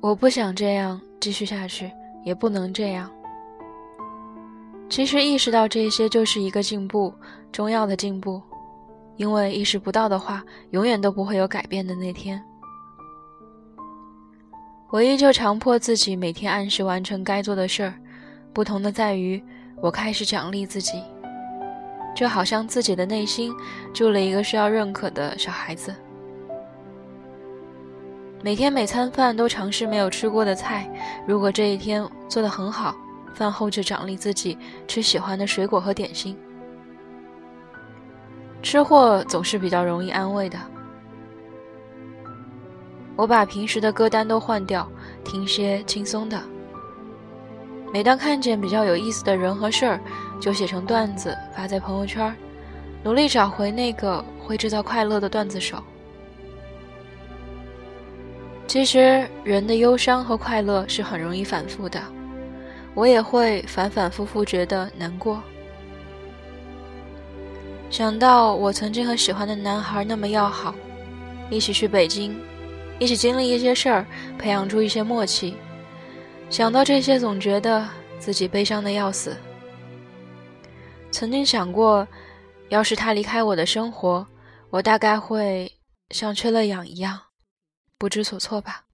我不想这样继续下去，也不能这样。其实意识到这些就是一个进步，重要的进步。因为意识不到的话，永远都不会有改变的那天。我依旧强迫自己每天按时完成该做的事儿，不同的在于，我开始奖励自己，就好像自己的内心住了一个需要认可的小孩子。每天每餐饭都尝试没有吃过的菜，如果这一天做得很好，饭后就奖励自己吃喜欢的水果和点心。吃货总是比较容易安慰的。我把平时的歌单都换掉，听些轻松的。每当看见比较有意思的人和事儿，就写成段子发在朋友圈，努力找回那个会制造快乐的段子手。其实人的忧伤和快乐是很容易反复的，我也会反反复复觉得难过。想到我曾经和喜欢的男孩那么要好，一起去北京，一起经历一些事儿，培养出一些默契。想到这些，总觉得自己悲伤的要死。曾经想过，要是他离开我的生活，我大概会像缺了氧一样。不知所措吧。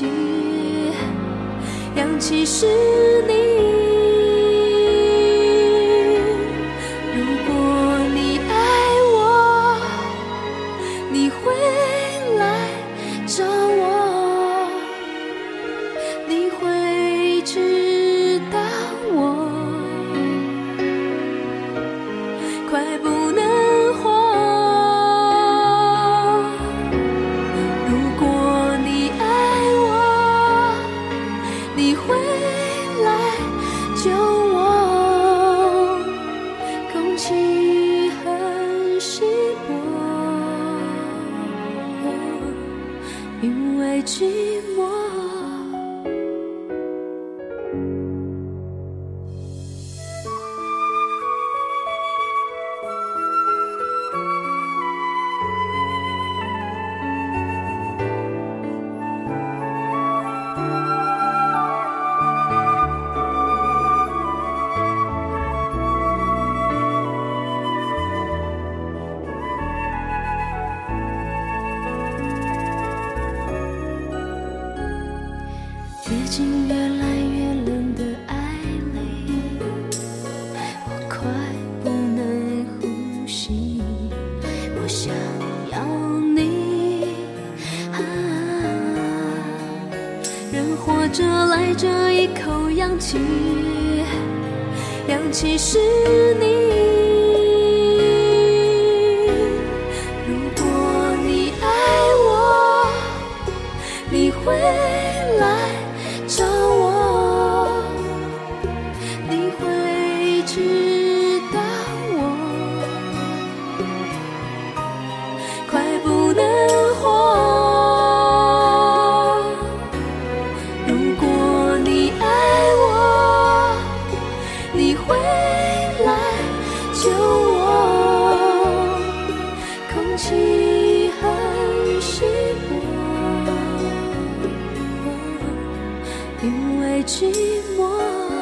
口氧气，氧这一口氧气，氧气是你。寂寞。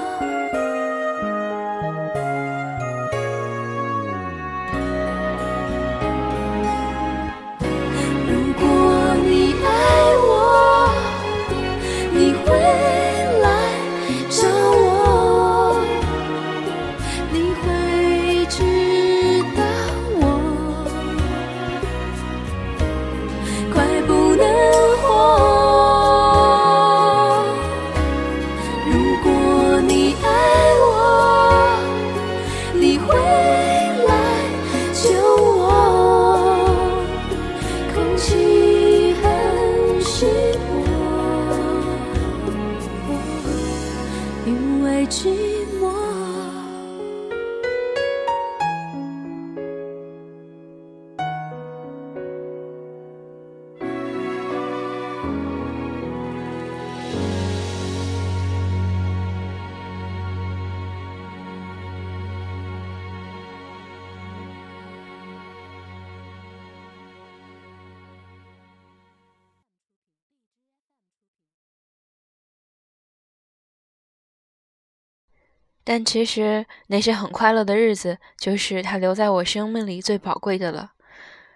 但其实那些很快乐的日子，就是他留在我生命里最宝贵的了。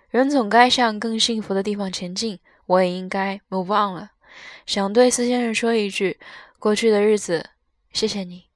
人总该向更幸福的地方前进，我也应该 move on 了。想对司先生说一句：过去的日子，谢谢你。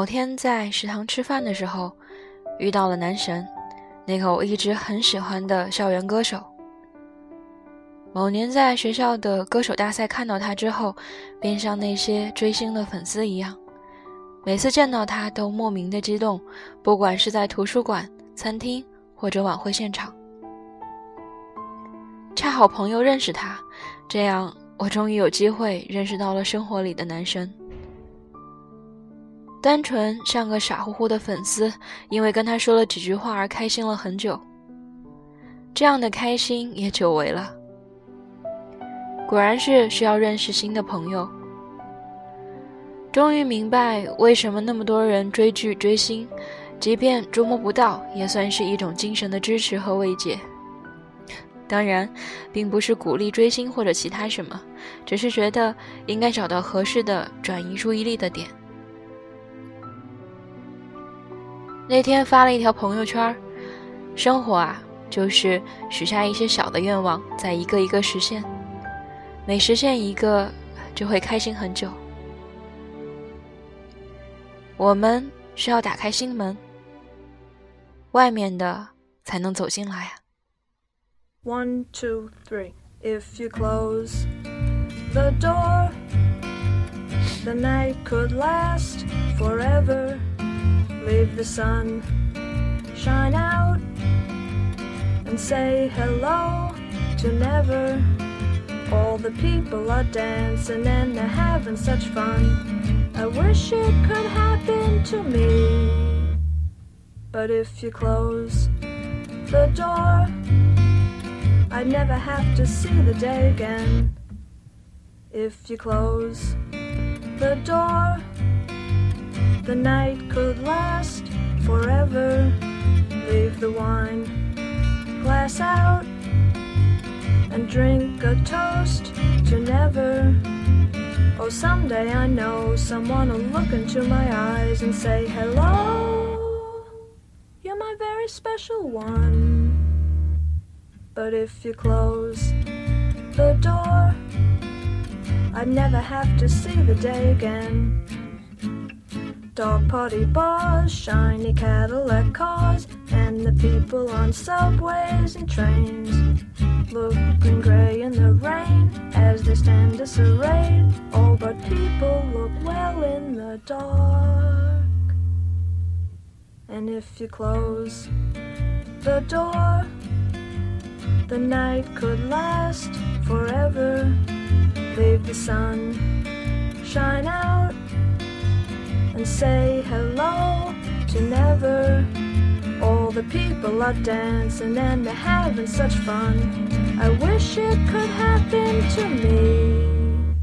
某天在食堂吃饭的时候，遇到了男神，那个我一直很喜欢的校园歌手。某年在学校的歌手大赛看到他之后，便像那些追星的粉丝一样，每次见到他都莫名的激动，不管是在图书馆、餐厅或者晚会现场。恰好朋友认识他，这样我终于有机会认识到了生活里的男神。单纯像个傻乎乎的粉丝，因为跟他说了几句话而开心了很久。这样的开心也久违了。果然是需要认识新的朋友。终于明白为什么那么多人追剧追星，即便捉摸不到，也算是一种精神的支持和慰藉。当然，并不是鼓励追星或者其他什么，只是觉得应该找到合适的转移注意力的点。那天发了一条朋友圈生活啊，就是许下一些小的愿望，再一个一个实现。每实现一个，就会开心很久。我们需要打开心门，外面的才能走进来啊。One, two, three. If you close the door, the night could last forever. Leave the sun shine out and say hello to never. All the people are dancing and they're having such fun. I wish it could happen to me. But if you close the door, I'd never have to see the day again. If you close the door, the night could last forever. Leave the wine glass out and drink a toast to never. Oh, someday I know someone will look into my eyes and say, Hello, you're my very special one. But if you close the door, I'd never have to see the day again. Dog party bars, shiny Cadillac cars, and the people on subways and trains looking grey in the rain as they stand disarrayed. All but people look well in the dark. And if you close the door, the night could last forever. Leave the sun shine out and say hello to never. All the people are dancing and they're having such fun. I wish it could happen to me.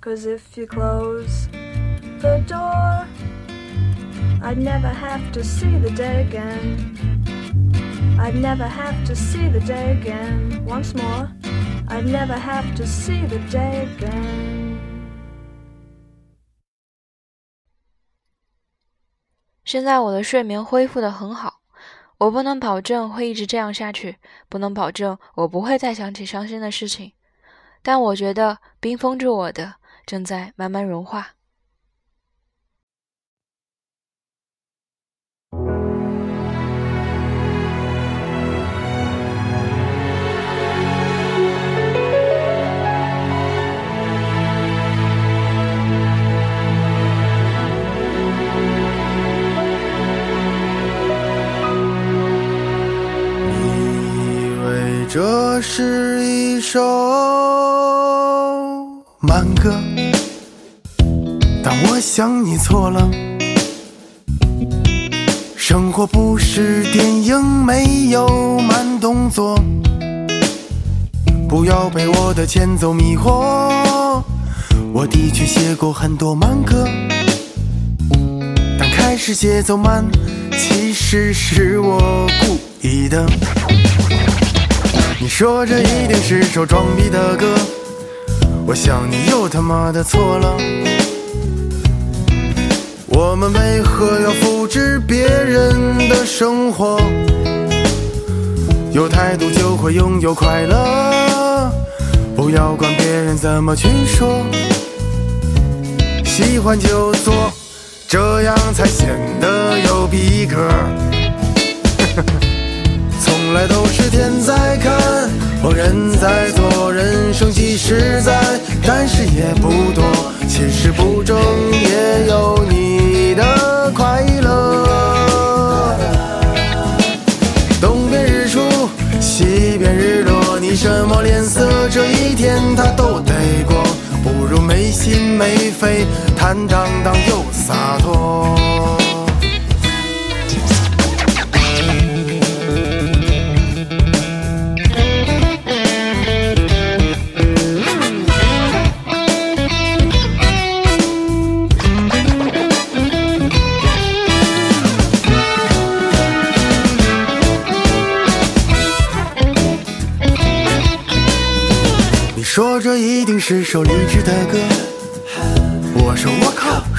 Cause if you close the door, I'd never have to see the day again. I'd never have to see the day again. Once more, I'd never have to see the day again. 现在我的睡眠恢复的很好，我不能保证会一直这样下去，不能保证我不会再想起伤心的事情，但我觉得冰封住我的正在慢慢融化。这是一首慢歌，但我想你错了。生活不是电影，没有慢动作。不要被我的前奏迷惑。我的确写过很多慢歌，但开始节奏慢，其实是我故意的。说这一定是首装逼的歌，我想你又他妈的错了。我们为何要复制别人的生活？有态度就会拥有快乐，不要管别人怎么去说。喜欢就做，这样才显得有逼格。从来都是天在看，或人在做，人生即实在，但是也不多。其实不争也有你的快乐。东边日出，西边日落，你什么脸色，这一天他都得过。不如没心没肺，坦荡荡又洒脱。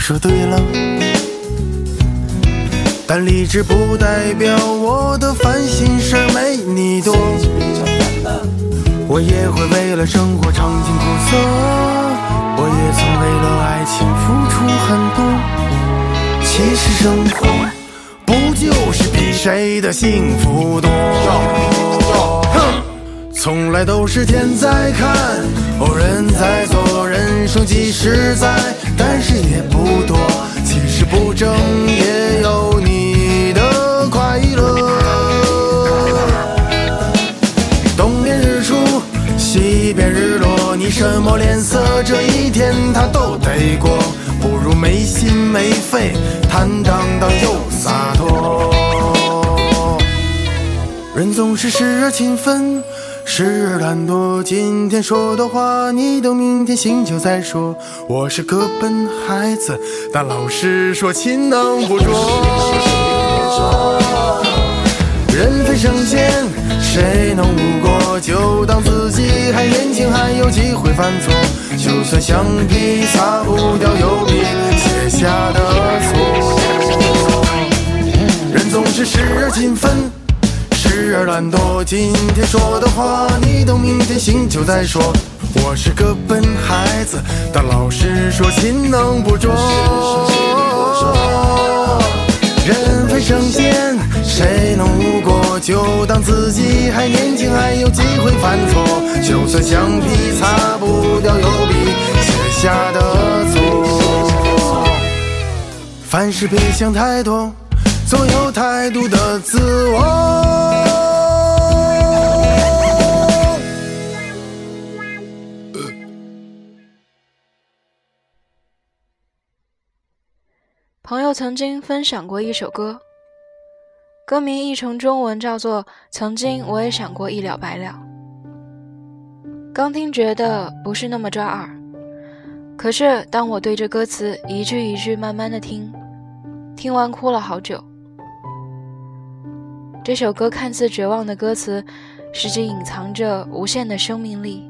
说对了。但理智不代表我的烦心事儿没你多，我也会为了生活尝尽苦涩，我也曾为了爱情付出很多。其实生活不就是比谁的幸福多？哼。从来都是天在看，哦人在做，人生即实在，但是也不多。其实不争也有你的快乐。东边日出，西边日落，你什么脸色，这一天他都得过。不如没心没肺，坦荡荡又洒脱。人总是时而勤奋。时而懒惰，今天说的话，你等明天醒酒再说。我是个笨孩子，但老师说勤能补拙。人非圣贤，谁能无过？就当自己还年轻，还有机会犯错。就算橡皮擦不掉油笔写下的错。人总是时而勤奋。时而懒惰，今天说的话，你等明天醒酒再说。我是个笨孩子，但老师说勤能补拙。人非圣贤，谁能无过？就当自己还年轻，还有机会犯错。就算橡皮擦不掉油笔写下的错。凡事别想太多。做有态度的自我。朋友曾经分享过一首歌，歌名译成中文叫做《曾经我也想过一了百了》。刚听觉得不是那么抓耳，可是当我对着歌词一句一句慢慢的听，听完哭了好久。这首歌看似绝望的歌词，实际隐藏着无限的生命力。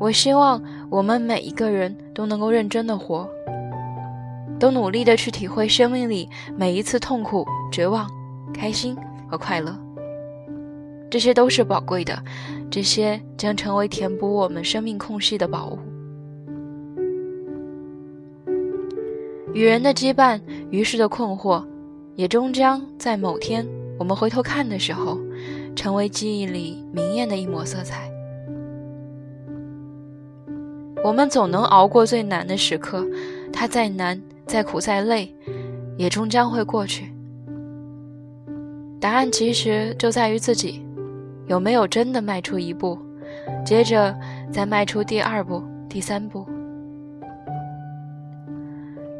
我希望我们每一个人都能够认真的活，都努力的去体会生命里每一次痛苦、绝望、开心和快乐。这些都是宝贵的，这些将成为填补我们生命空隙的宝物。与人的羁绊，于是的困惑。也终将在某天我们回头看的时候，成为记忆里明艳的一抹色彩。我们总能熬过最难的时刻，它再难、再苦、再累，也终将会过去。答案其实就在于自己，有没有真的迈出一步，接着再迈出第二步、第三步，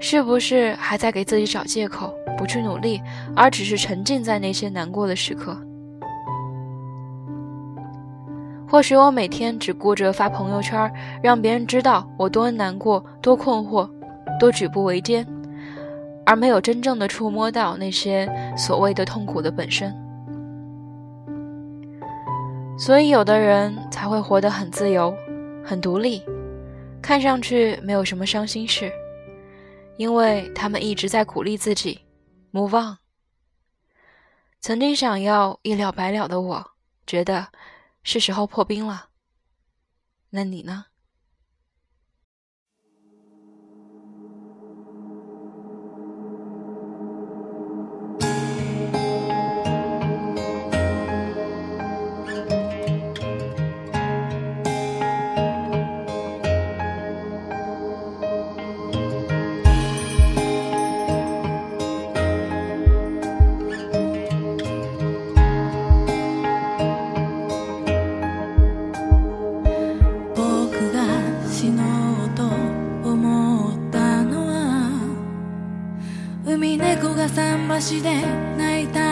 是不是还在给自己找借口？不去努力，而只是沉浸在那些难过的时刻。或许我每天只顾着发朋友圈，让别人知道我多难过、多困惑、多举步维艰，而没有真正的触摸到那些所谓的痛苦的本身。所以，有的人才会活得很自由、很独立，看上去没有什么伤心事，因为他们一直在鼓励自己。move on。曾经想要一了百了的我，觉得是时候破冰了。那你呢？話で泣いた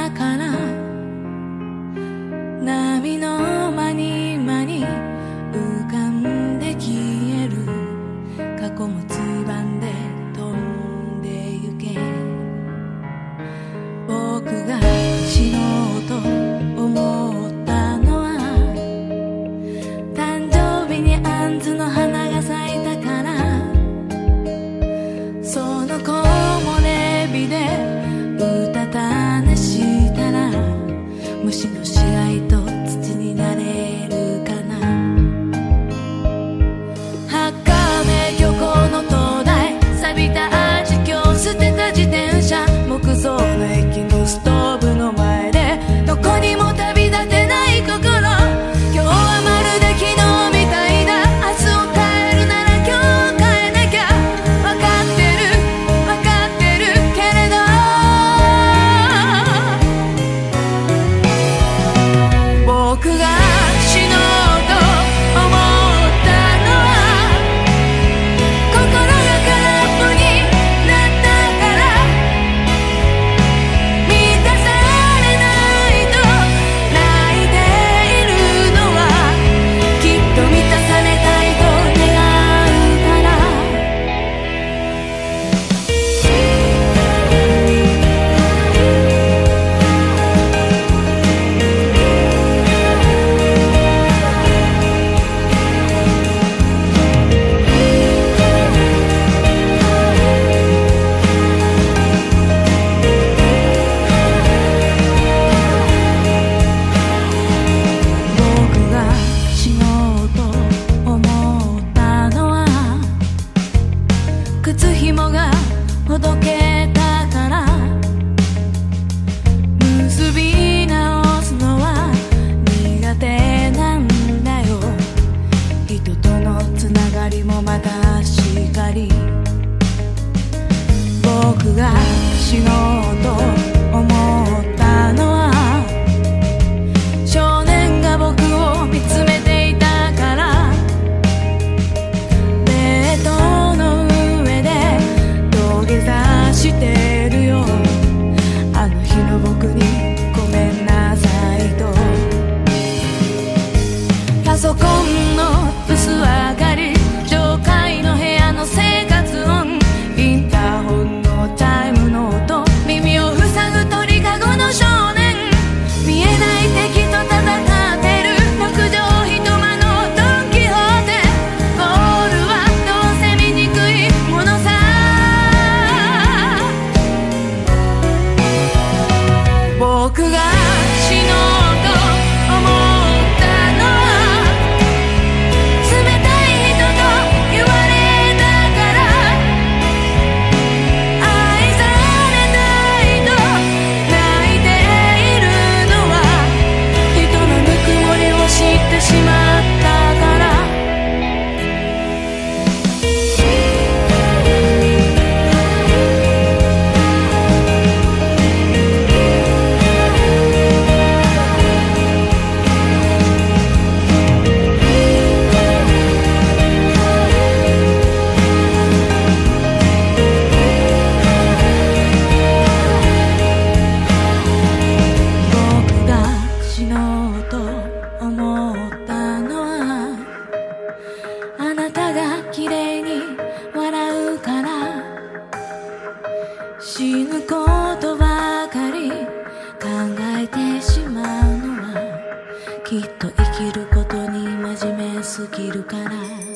すぎるから。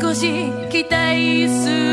少し期待する